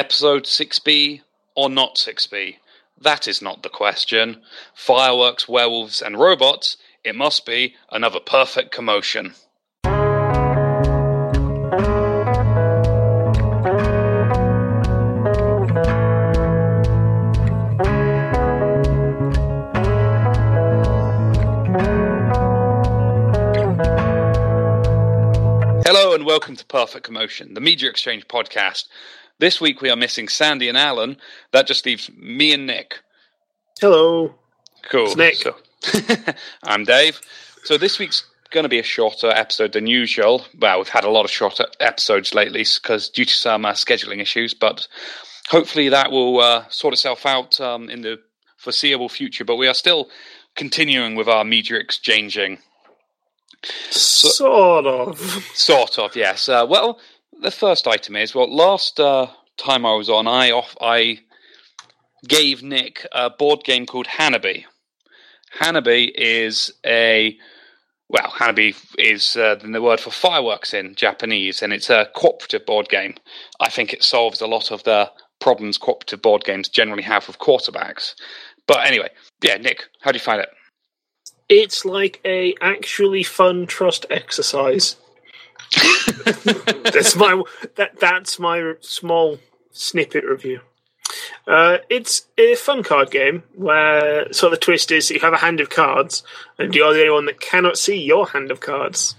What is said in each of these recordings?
Episode 6B or not 6B? That is not the question. Fireworks, werewolves, and robots. It must be another perfect commotion. Hello and welcome to Perfect Commotion, the Media Exchange podcast. This week we are missing Sandy and Alan. That just leaves me and Nick. Hello. Cool. It's Nick. So- I'm Dave. So this week's going to be a shorter episode than usual. Well, we've had a lot of shorter episodes lately because due to some uh, scheduling issues, but hopefully that will uh, sort itself out um, in the foreseeable future. But we are still continuing with our media exchanging. sort of. Sort of, yes. Uh, well, the first item is well. Last uh, time I was on, I off I gave Nick a board game called Hanabi. Hanabi is a well, Hanabi is uh, the word for fireworks in Japanese, and it's a cooperative board game. I think it solves a lot of the problems cooperative board games generally have with quarterbacks. But anyway, yeah, Nick, how do you find it? It's like a actually fun trust exercise. that's my that that's my small snippet review. Uh, it's a fun card game where sort of the twist is you have a hand of cards and you're the only one that cannot see your hand of cards,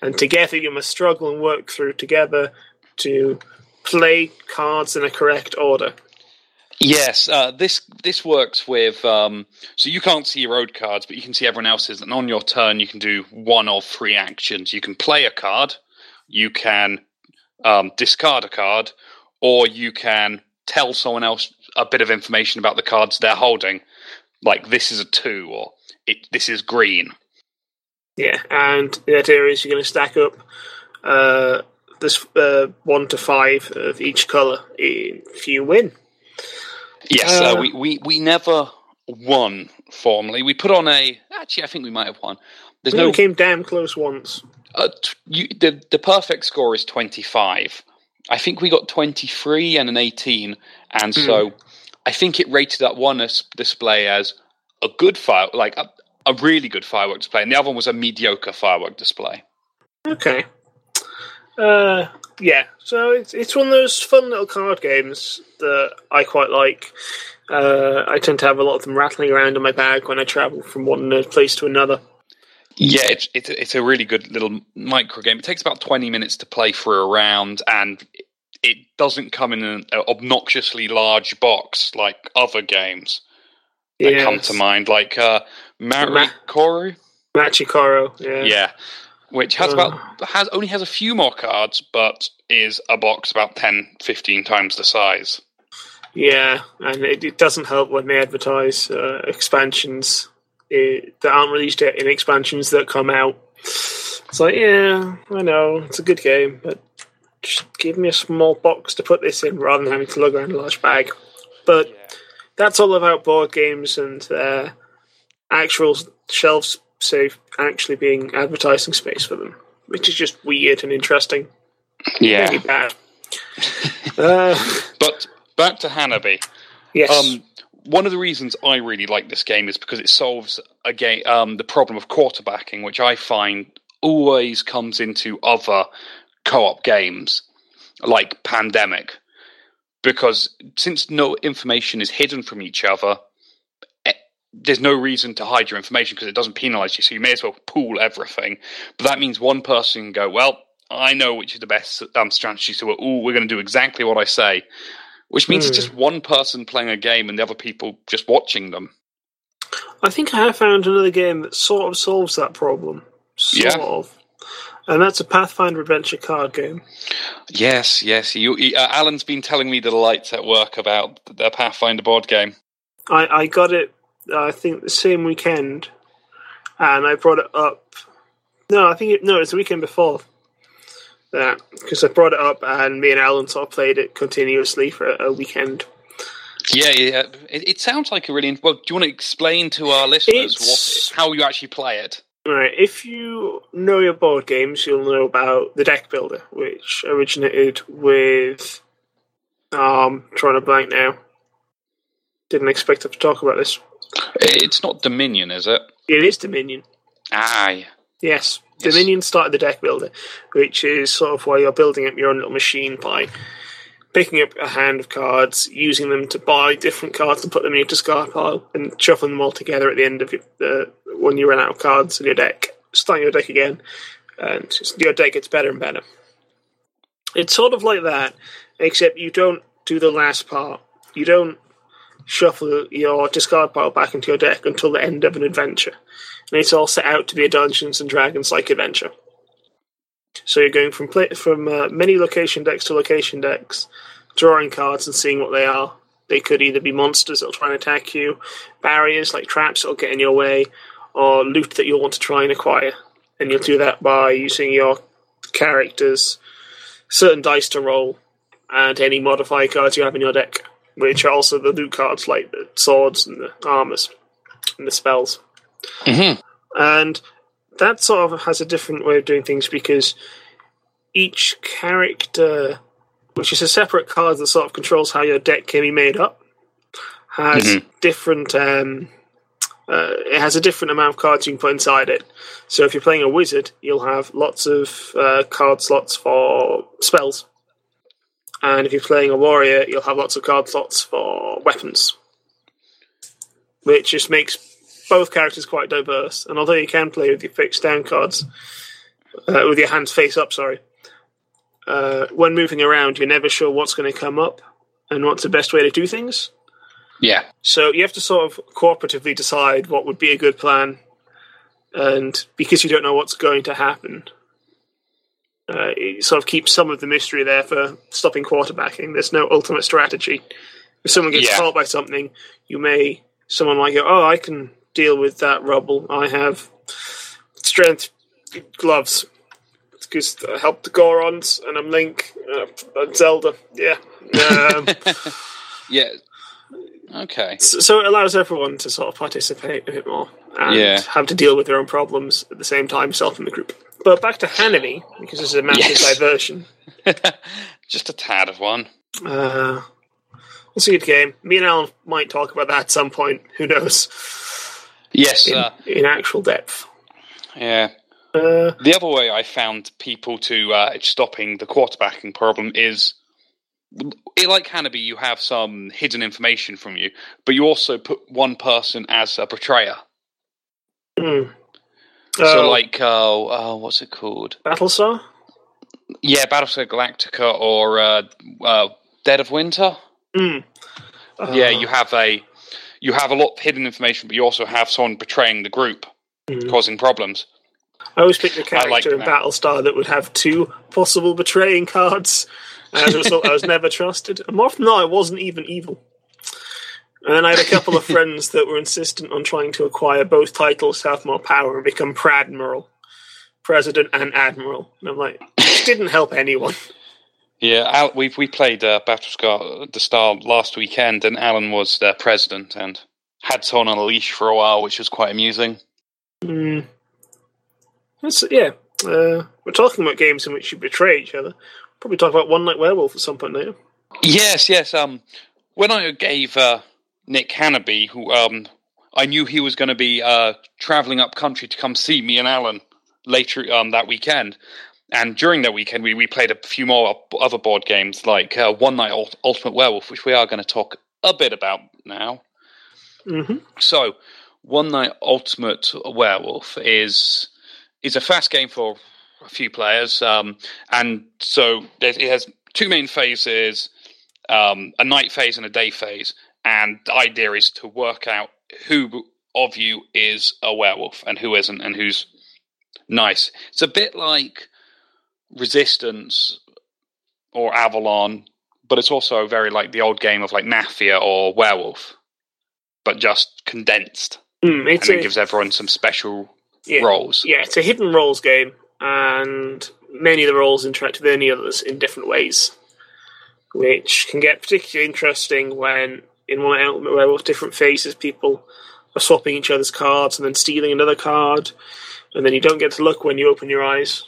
and together you must struggle and work through together to play cards in a correct order. Yes, uh, this this works with um, so you can't see your own cards, but you can see everyone else's, and on your turn you can do one of three actions. You can play a card, you can um, discard a card, or you can tell someone else a bit of information about the cards they're holding, like this is a two or it, this is green. Yeah, and the idea is you're going to stack up uh, this uh, one to five of each color if you win. Yes, uh, Uh, we, we we never won formally. We put on a actually, I think we might have won. There's No, no we came damn close once. Uh, t- you, the the perfect score is twenty five. I think we got twenty three and an eighteen, and so I think it rated that one as display as a good fire, like a, a really good firework display, and the other one was a mediocre firework display. Okay. Uh, yeah, so it's it's one of those fun little card games that I quite like. Uh, I tend to have a lot of them rattling around in my bag when I travel from one place to another. Yeah, it's it's it's a really good little micro game. It takes about twenty minutes to play through a round, and it doesn't come in an obnoxiously large box like other games that come to mind, like uh, Marikoru. Machikoro, yeah. Yeah, which has Uh. about has only has a few more cards, but is a box about 10, 15 times the size. Yeah, and it, it doesn't help when they advertise uh, expansions that aren't released yet in expansions that come out. It's like, yeah, I know, it's a good game, but just give me a small box to put this in rather than having to lug around a large bag. But that's all about board games and their actual shelves safe actually being advertising space for them, which is just weird and interesting. Yeah, Really bad. uh, but back to Hanabi. yes. Um, one of the reasons I really like this game is because it solves again um, the problem of quarterbacking, which I find always comes into other co-op games like Pandemic, because since no information is hidden from each other, eh, there's no reason to hide your information because it doesn't penalize you. So you may as well pool everything. But that means one person can go, well, I know which is the best um, strategy, so we're, ooh, we're going to do exactly what I say which means it's Hmm. just one person playing a game and the other people just watching them. I think I have found another game that sort of solves that problem. Sort Yeah. of. And that's a Pathfinder adventure card game. Yes, yes. You, uh, Alan's been telling me the delights at work about the Pathfinder board game. I, I got it, uh, I think, the same weekend. And I brought it up. No, I think it, no, it was the weekend before that. Because I brought it up and me and Alan sort of played it continuously for a, a weekend. Yeah, yeah. It, it sounds like a really. Well, do you want to explain to our listeners what, how you actually play it? Right, if you know your board games, you'll know about the deck builder, which originated with um, I'm trying to blank now. Didn't expect to talk about this. It's not Dominion, is it? It is Dominion. Aye. Yes. Yes. Dominion started the deck builder, which is sort of where you're building up your own little machine by picking up a hand of cards, using them to buy different cards and put them in your discard pile, and shuffling them all together at the end of your, uh, when you run out of cards in your deck. Start your deck again, and your deck gets better and better. It's sort of like that, except you don't do the last part. You don't shuffle your discard pile back into your deck until the end of an adventure. And it's all set out to be a Dungeons and Dragons like adventure. So you're going from play, from uh, many location decks to location decks, drawing cards and seeing what they are. They could either be monsters that'll try and attack you, barriers like traps that'll get in your way, or loot that you'll want to try and acquire. And you'll do that by using your characters' certain dice to roll, and any modifier cards you have in your deck, which are also the loot cards like the swords and the armors and the spells. Hmm And that sort of has a different way of doing things because each character, which is a separate card that sort of controls how your deck can be made up, has Mhm. different. Um, uh, it has a different amount of cards you can put inside it. So if you're playing a wizard, you'll have lots of uh, card slots for spells, and if you're playing a warrior, you'll have lots of card slots for weapons, which just makes both characters quite diverse. And although you can play with your fixed down cards, uh, with your hands face up, sorry, uh, when moving around, you're never sure what's going to come up and what's the best way to do things. Yeah. So you have to sort of cooperatively decide what would be a good plan, and because you don't know what's going to happen, uh, it sort of keeps some of the mystery there for stopping quarterbacking. There's no ultimate strategy. If someone gets Yeah. caught by something, you may someone might go, "Oh, I can deal with that rubble. I have strength gloves." Because I help the Gorons, and I'm Link, uh, and Zelda. Yeah. Um, Yeah. Okay. So, so it allows everyone to sort of participate a bit more and Yeah. have to deal with their own problems at the same time, self in the group. But back to Hanabi, because this is a massive Yes. diversion. Just a tad of one. Uh, it's a good game. Me and Alan might talk about that at some point. Who knows? Yes. In, Uh, in actual depth. yeah. Uh, The other way I found people to uh, stopping the quarterbacking problem is, like Hanabi, you have some hidden information from you, but you also put one person as a betrayer. hmm. So, Oh, like, uh, uh, what's it called? Battlestar? Yeah, Battlestar Galactica or uh, uh, Dead of Winter. Mm. yeah, you have a you have a lot of hidden information, but you also have someone betraying the group, Mhm. causing problems. I always picked a character like in that. Battlestar that would have two possible betraying cards. As a result, I was never trusted. And more often than not, I wasn't even evil. And then I had a couple of friends that were insistent on trying to acquire both titles to have more power and become Pradmiral, President and Admiral. And I'm like, it didn't help anyone. Yeah, Al, we we played uh, Battlestar the Star last weekend, and Alan was their president and had someone on a leash for a while, which was quite amusing. Mm. That's, yeah, uh, we're talking about games in which you betray each other. Probably talk about One Night Werewolf at some point later. Yes, yes. Um, when I gave uh, Nick Hanabi, who um, I knew he was going to be uh, traveling up country to come see me and Alan later um, that weekend, and during that weekend we, we played a few more other board games like uh, One Night Ult- Ultimate Werewolf, which we are going to talk a bit about now. hmm So, One Night Ultimate Werewolf is is a fast game for a few players, um, and so it it has two main phases: um, a night phase and a day phase. And the idea is to work out who of you is a werewolf and who isn't, and who's nice. It's a bit like Resistance or Avalon, but it's also very like the old game of like Mafia or Werewolf, but just condensed Mm, and it gives everyone some special yeah. roles. Yeah, it's a hidden roles game, and many of the roles interact with any others in different ways, which can get particularly interesting when in one element where with different phases people are swapping each other's cards and then stealing another card, and then you don't get to look when you open your eyes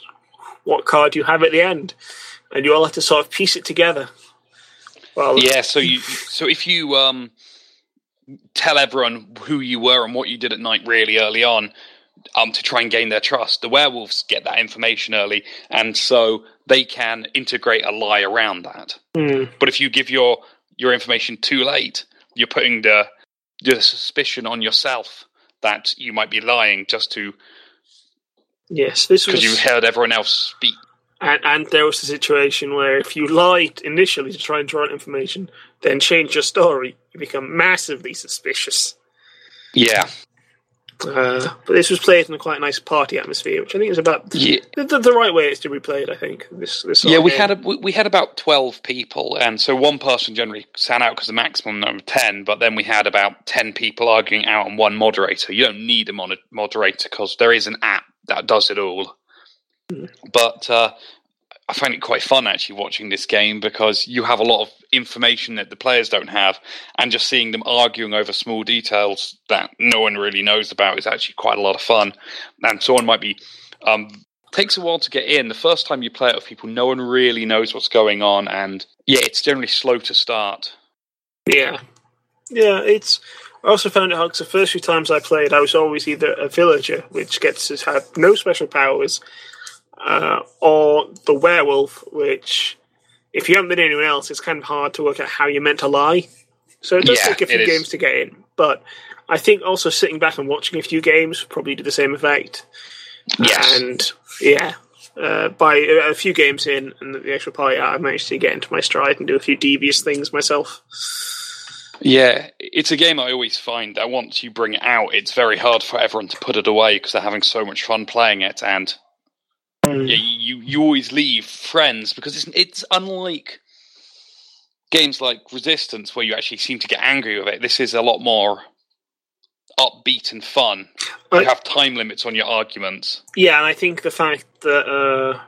what card you have at the end, and you all have to sort of piece it together. Well, Yeah, so you so if you um tell everyone who you were and what you did at night really early on, um to try and gain their trust, the werewolves get that information early, and so they can integrate a lie around that. hmm. But if you give your your information too late, you're putting the the suspicion on yourself that you might be lying just to yes, this was because you heard everyone else speak. And, and there was a situation where if you lied initially to try and draw out information, then change your story, you become massively suspicious. Yeah, Uh, but this was played in a quite nice party atmosphere, which I think is about yeah. the, the, the right way it's to be played. I think this. this Yeah, we game. had a, we we had about twelve people, and so one person generally sat out because the maximum number of ten. But then we had about ten people arguing out on one moderator. You don't need a mon- moderator because there is an app that does it all. But uh, I find it quite fun actually watching this game because you have a lot of information that the players don't have, and just seeing them arguing over small details that no one really knows about is actually quite a lot of fun. And someone might be um, takes a while to get in. The first time you play it with people, no one really knows what's going on, and yeah, it's generally slow to start. Yeah, yeah. It's. I also found it hard because the first few times I played, I was always either a villager, which gets to have no special powers, uh, or the werewolf, which, if you haven't been anyone else, it's kind of hard to work out how you're meant to lie. So it does Yeah, take a few games to get in, but I think also sitting back and watching a few games probably do the same effect. Yes. And yeah, uh, by a a few games in and the actual party, I managed to get into my stride and do a few devious things myself. Yeah, it's a game I always find that once you bring it out, it's very hard for everyone to put it away because they're having so much fun playing it, and yeah, you you always leave friends because it's it's unlike games like Resistance where you actually seem to get angry with it. This is a lot more upbeat and fun. You I- have time limits on your arguments. Yeah, and I think the fact that uh,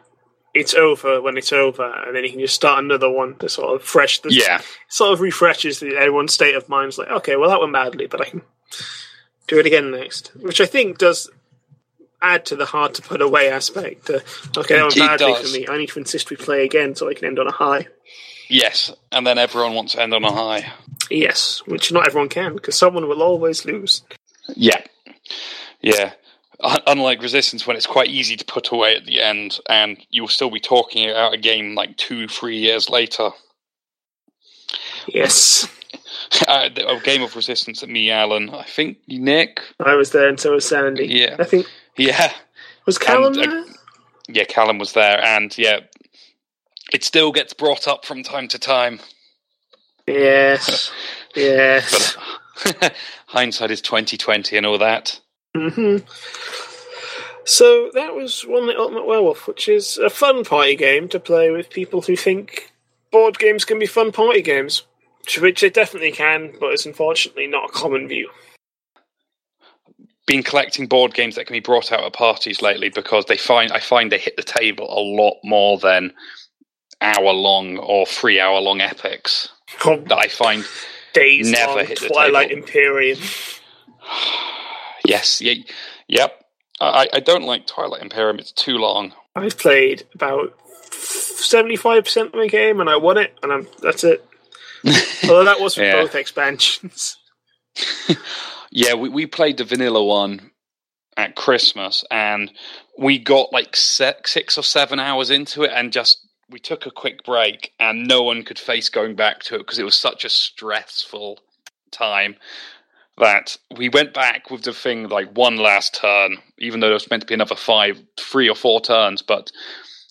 it's over when it's over, and then you can just start another one to sort of fresh. The, Yeah, sort of refreshes the, everyone's state of mind. It's like, okay, well that went badly, but I can do it again next, which I think does add to the hard to put away aspect. Uh, okay, that went badly does. for me. I need to insist we play again so I can end on a high. yes, and then everyone wants to end on a high. Yes, which not everyone can because someone will always lose. Yeah, yeah. Un- Unlike Resistance, when it's quite easy to put away at the end, and you'll still be talking about a game like two, three years later. Yes, Uh, the- a game of Resistance that me, Alan, I think Nick, I was there, and so was Sandy. Yeah. I think yeah, was Callum And, uh, there. yeah, Callum was there, and yeah, it still gets brought up from time to time. Yes, yes. But hindsight is twenty twenty and all that. Hmm So that was One Night Ultimate Werewolf, which is a fun party game to play with people who think board games can be fun party games, which they definitely can, but it's unfortunately not a common view. Been collecting board games that can be brought out at parties lately because they find I find they hit the table a lot more than hour long or three hour long epics that I find Days Never long hit the Twilight table. Imperium. yes, yeah, yep. I, I don't like Twilight Imperium. It's too long. I've played about seventy-five percent of the game, and I won it, and I'm, that's it. Although that was for Yeah. both expansions. Yeah, we, we played the vanilla one at Christmas, and we got like se- six or seven hours into it, and just we took a quick break, and no one could face going back to it because it was such a stressful time that we went back with the thing like one last turn, even though there was meant to be another five, three or four turns, but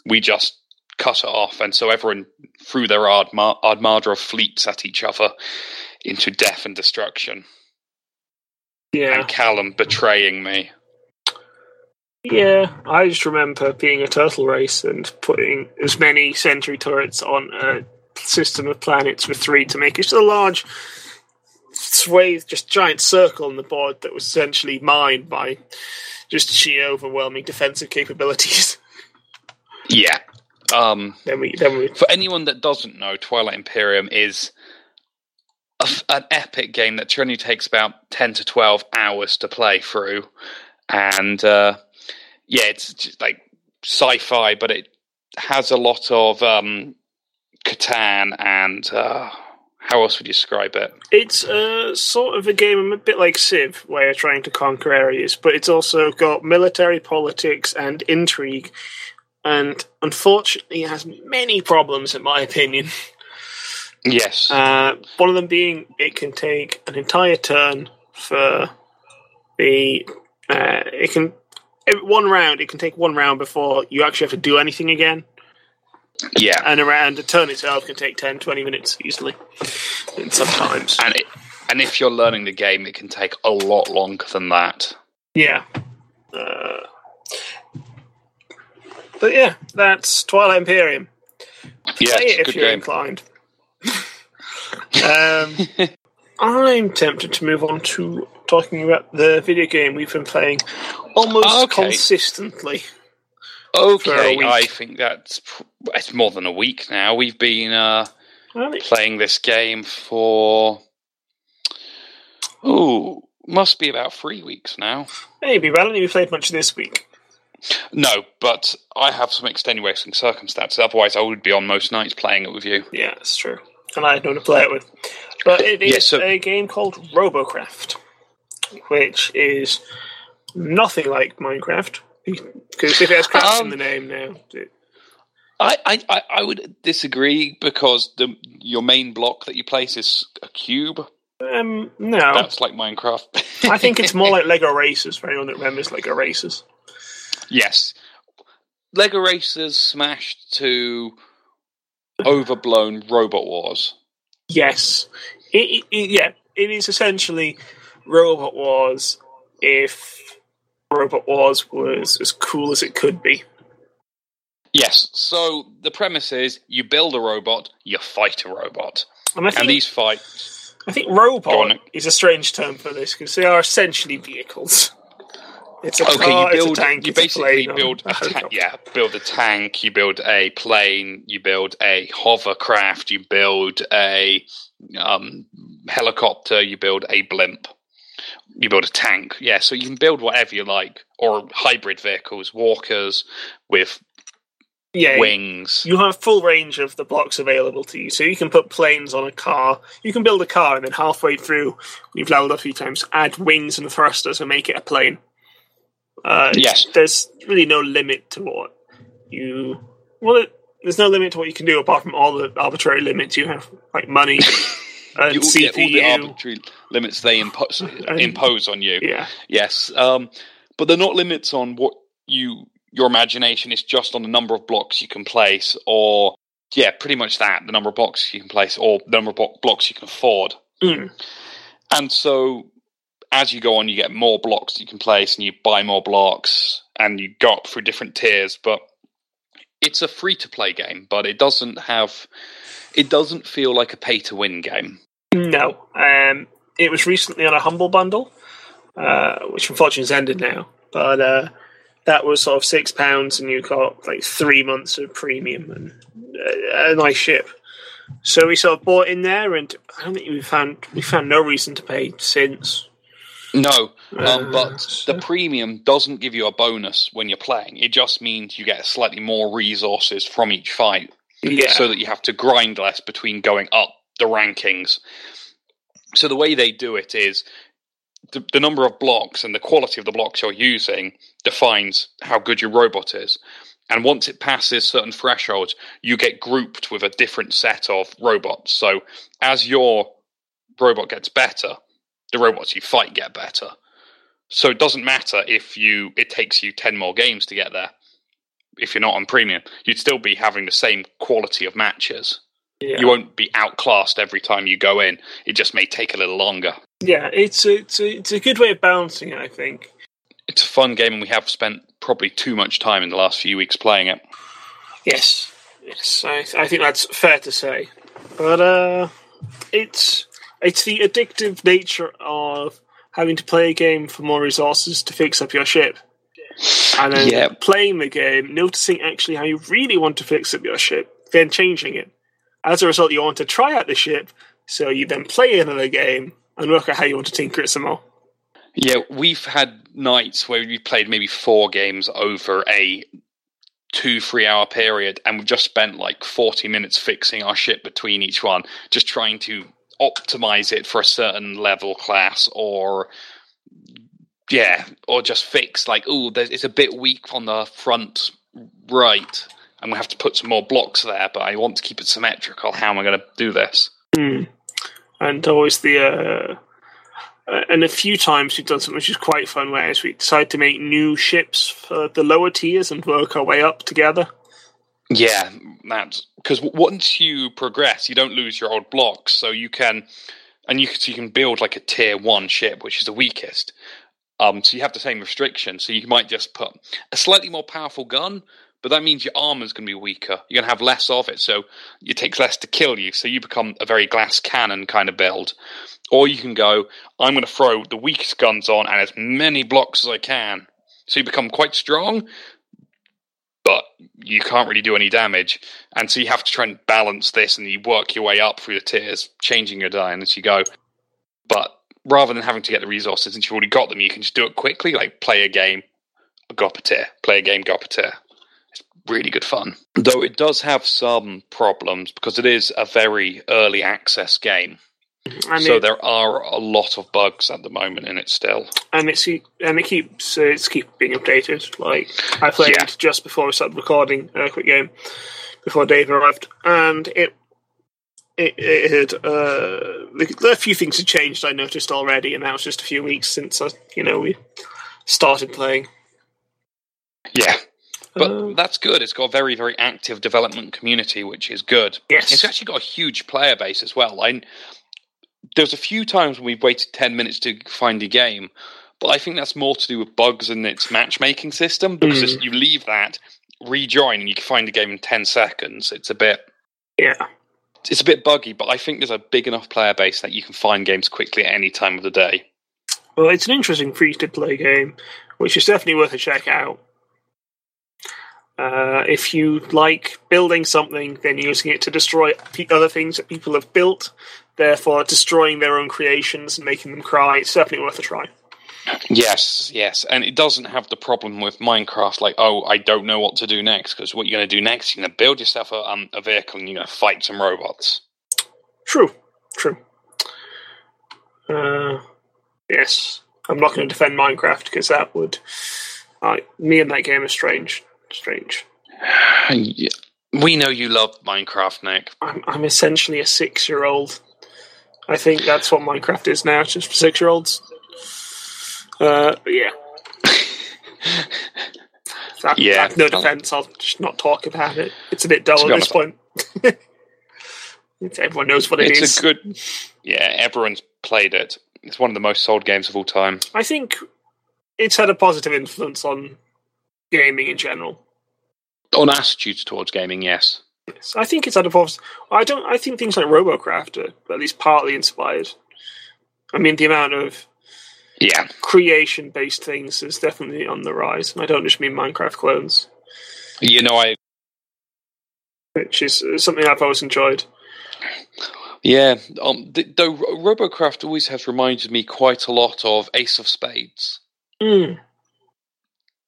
we just cut it off, and so everyone threw their Ardma- Armada of fleets at each other into death and destruction. Yeah, and Callum betraying me. Yeah, I just remember being a turtle race and putting as many sentry turrets on a system of planets with three to make it a large swathe, just giant circle on the board that was essentially mined by just sheer overwhelming defensive capabilities. Yeah. Um, then we, then we, for anyone that doesn't know, Twilight Imperium is a an epic game that generally takes about 10 to 12 hours to play through. And uh, yeah, it's just like sci fi, but it has a lot of um, Catan and uh, How else would you describe it? It's uh, sort of a game a bit like Civ, where you're trying to conquer areas, but it's also got military politics and intrigue, and unfortunately, it has many problems, in my opinion. Yes. Uh, one of them being it can take an entire turn for the. Uh, it can. One round, it can take one round before you actually have to do anything again. Yeah. And around a turn itself can take 10, 20 minutes easily. And sometimes. And it, and if you're learning the game, it can take a lot longer than that. Yeah. Uh, but yeah, that's Twilight Imperium. Yeah, Play it's it if good you're game. inclined. um, I'm tempted to move on to talking about the video game we've been playing almost Okay. consistently. Okay. I think that's it's more than a week now. We've been uh, playing this game for oh, must be about three weeks now. Maybe, but I don't think we played much this week. No, but I have some extenuating circumstances. Otherwise, I would be on most nights playing it with you. Yeah, that's true. And I had no one to play it with. But it is Yeah, so- a game called Robocraft, which is nothing like Minecraft. Because if it has crafts in Um, the name now, I, I, I- I would disagree because the your main block that you place is a cube. um, no. That's like Minecraft. I think it's more like Lego Racers for anyone that remembers Lego Racers. Yes. Lego Racers smashed to overblown Robot Wars. Yes. It, it- yeah, it is essentially Robot Wars if Robot Wars was as cool as it could be. Yes, so the premise is you build a robot, you fight a robot. And think, And these fights. I think robot is a strange term for this because they are essentially vehicles. It's a Okay, car, you build. it's a tank, you a basically plane, build or a ta- yeah, build a tank. You build a plane. You build a hovercraft. You build a um, helicopter. You build a blimp. You build a tank. Yeah, so you can build whatever you like, or hybrid vehicles, walkers with Yeah, wings. you have full range of the blocks available to you. So you can put planes on a car. You can build a car, and then halfway through, you've leveled up a few times, add wings and thrusters and make it a plane. Uh, Yes. there's really no limit to what you. Well, it, there's no limit to what you can do apart from all the arbitrary limits you have, like money and You get all the arbitrary limits they impose And- impose on you. Yeah, Yes, um, but they're not limits on what you your imagination is just on the number of blocks you can place, or yeah, pretty much that the number of blocks you can place, or the number of blo- blocks you can afford. Mm. And so, as you go on, you get more blocks you can place, and you buy more blocks, and you go up through different tiers. But it's a free to play game, but it doesn't have. It doesn't feel like a pay to win game. No. Um, it was recently on a Humble Bundle, uh, which unfortunately has ended now. But uh, that was sort of six pounds, and you got like three months of premium and uh, a nice ship. So we sort of bought in there, and I don't think we found we found no reason to pay since. No, Uh, um, but so- the premium doesn't give you a bonus when you're playing. It just means you get slightly more resources from each fight, Yeah, so that you have to grind less between going up the rankings. So the way they do it is the, the number of blocks and the quality of the blocks you're using defines how good your robot is. And once it passes certain thresholds, you get grouped with a different set of robots. So as your robot gets better, the robots you fight get better. So it doesn't matter if you it takes you ten more games to get there. If you're not on premium, you'd still be having the same quality of matches. Yeah. You won't be outclassed every time you go in. It just may take a little longer. yeah. It's a, it's a, it's a good way of balancing it, I think. It's a fun game, and we have spent probably too much time in the last few weeks playing it. Yes, yes, I, I think that's fair to say. But uh, it's it's the addictive nature of having to play a game for more resources to fix up your ship, and then Yeah. playing the game, noticing actually how you really want to fix up your ship, then changing it. As a result, you want to try out the ship, so you then play another game and work out how you want to tinker it some more. Yeah, we've had nights where we played maybe four games over a two, three hour period, and we've just spent like 40 minutes fixing our ship between each one, just trying to optimize it for a certain level class or yeah, or just fix like, oh, it's a bit weak on the front right. I'm gonna have to put some more blocks there, but I want to keep it symmetrical. How am I going to do this? Mm. And always the uh, uh, and a few times we've done something which is quite fun, whereas we decide to make new ships for the lower tiers and work our way up together. Yeah, that's because once you progress, you don't lose your old blocks, so you can, and you, so you can build like a tier one ship, which is the weakest. Um, so you have the same restriction. So you might just put a slightly more powerful gun, but that means your armor's going to be weaker. You're going to have less of it, so it takes less to kill you. So you become a very glass cannon kind of build. Or you can go, I'm going to throw the weakest guns on and as many blocks as I can. So you become quite strong, but you can't really do any damage. And so you have to try and balance this and you work your way up through the tiers, changing your die as you go. But rather than having to get the resources, since you've already got them, you can just do it quickly, like play a game, go up a tier, play a game, go up a tier. Really good fun. Though it does have some problems because it is a very early access game. And so it, there are a lot of bugs at the moment in it still, and it's and it keeps uh, it's keep being updated. Like I played yeah. just before we started recording a quick game before Dave arrived, and it it, it had uh, a few things had changed. I noticed already, and now it's just a few weeks since I, uh, you know we started playing. Yeah, but uh, that's good. It's got a very very active development community, which is good. Yes, it's actually got a huge player base as well. I there's a few times when we've waited ten minutes to find a game, but I think that's more to do with bugs in its matchmaking system because mm. you leave that, rejoin, and you can find a game in ten seconds. It's a bit yeah it's a bit buggy, but I think there's a big enough player base that you can find games quickly at any time of the day. Well, it's an interesting free to play game, which is definitely worth a check out. Uh, if you like building something, then using it to destroy other things that people have built, therefore destroying their own creations and making them cry, it's definitely worth a try. Yes, yes, and it doesn't have the problem with Minecraft, like oh, I don't know what to do next because what you're going to do next, you're going to build yourself a, um, a vehicle and you're going to fight some robots. True, true. Uh, yes, I'm not going to defend Minecraft because that would, uh, me and that game are strange, strange. Yeah. We know you love Minecraft, Nick. I'm, I'm essentially a six-year-old. I think that's what Minecraft is now, just for six-year-olds. Uh, yeah. that, yeah. no defense. I'll just not talk about it. It's a bit dull at this point. everyone knows what it it's is. It's a good. Yeah, everyone's played it. It's one of the most sold games of all time. I think it's had a positive influence on gaming in general. On attitudes towards gaming, yes. Yes, I think it's out of positive. I don't. I think things like Robocraft are at least partly inspired. I mean, the amount of yeah creation based things is definitely on the rise. And I don't just mean Minecraft clones. You know, I which is something I've always enjoyed. Yeah, um, though Robocraft always has reminded me quite a lot of Ace of Spades. Mm.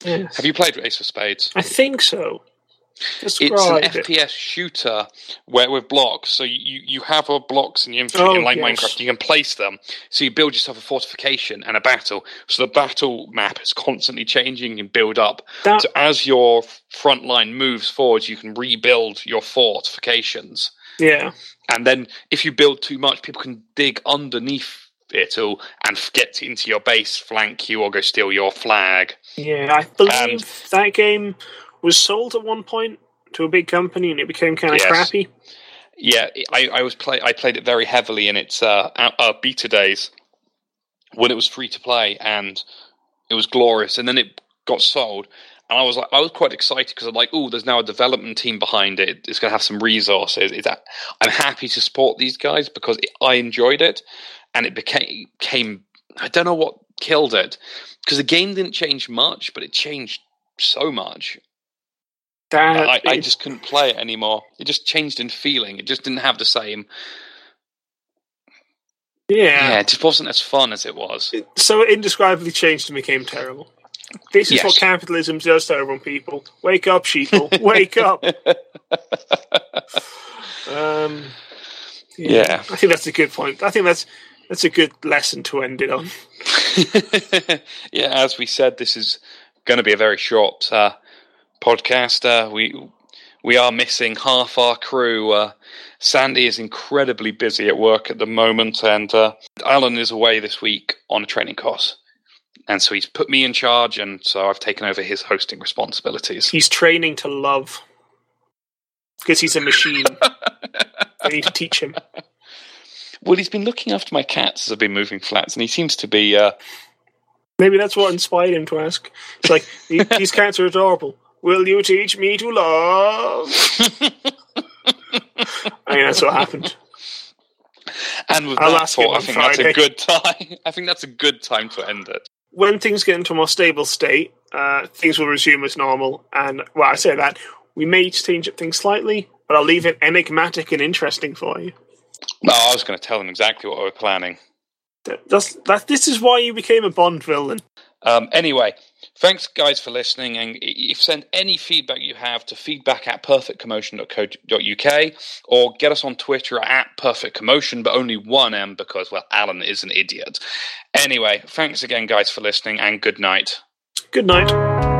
Yes. Have you played Ace of Spades? I think so. Describe it's an it. FPS shooter where with blocks. So you, you have a blocks in your infantry, oh, like yes. Minecraft, you can place them. So you build yourself a fortification and a battle. So the battle map is constantly changing and build up. That... So as your front line moves forward, you can rebuild your fortifications. Yeah. And then if you build too much, people can dig underneath it all and get into your base, flank you, or go steal your flag. Yeah, I believe and, that game was sold at one point to a big company and it became kind of yes. crappy. Yeah, I, I was play. I played it very heavily in its uh, uh, beta days when it was free to play, and it was glorious. And then it got sold, and I was like, I was quite excited because I'm like, oh, there's now a development team behind it. It's going to have some resources. It's, that I'm happy to support these guys because it, I enjoyed it, and it became came. I don't know what killed it because the game didn't change much, but it changed so much. That I, I just couldn't play it anymore. It just changed in feeling. It just didn't have the same. Yeah, yeah, it just wasn't as fun as it was. So it indescribably changed and became terrible. This is yes. what capitalism does to everyone, people. Wake up, sheeple. Wake up. um, Yeah. I think that's a good point. I think that's that's a good lesson to end it on. yeah, as we said, this is going to be a very short uh, podcast. Uh, we we are missing half our crew. Uh, Sandy is incredibly busy at work at the moment, and uh, Alan is away this week on a training course. And so he's put me in charge, and so I've taken over his hosting responsibilities. He's training to love because he's a machine. I need to teach him. Well, he's been looking after my cats as I've been moving flats, and he seems to be. Uh, Maybe that's what inspired him to ask. It's like these cats are adorable. Will you teach me to love? I mean, that's what happened. And with I'll that thought, I think that's a good time. I think that's a good time to end it. When things get into a more stable state, uh, things will resume as normal. And well, I say that we may change up things slightly, but I'll leave it enigmatic and interesting for you. No, I was going to tell them exactly what we're planning. That, that's, that, this is why you became a Bond villain. Um, anyway, thanks guys for listening. And if send any feedback you have to feedback at perfectcommotion.co.uk or get us on Twitter at perfectcommotion, but only one M because, well, Alan is an idiot. Anyway, thanks again, guys, for listening, and good night. Good night.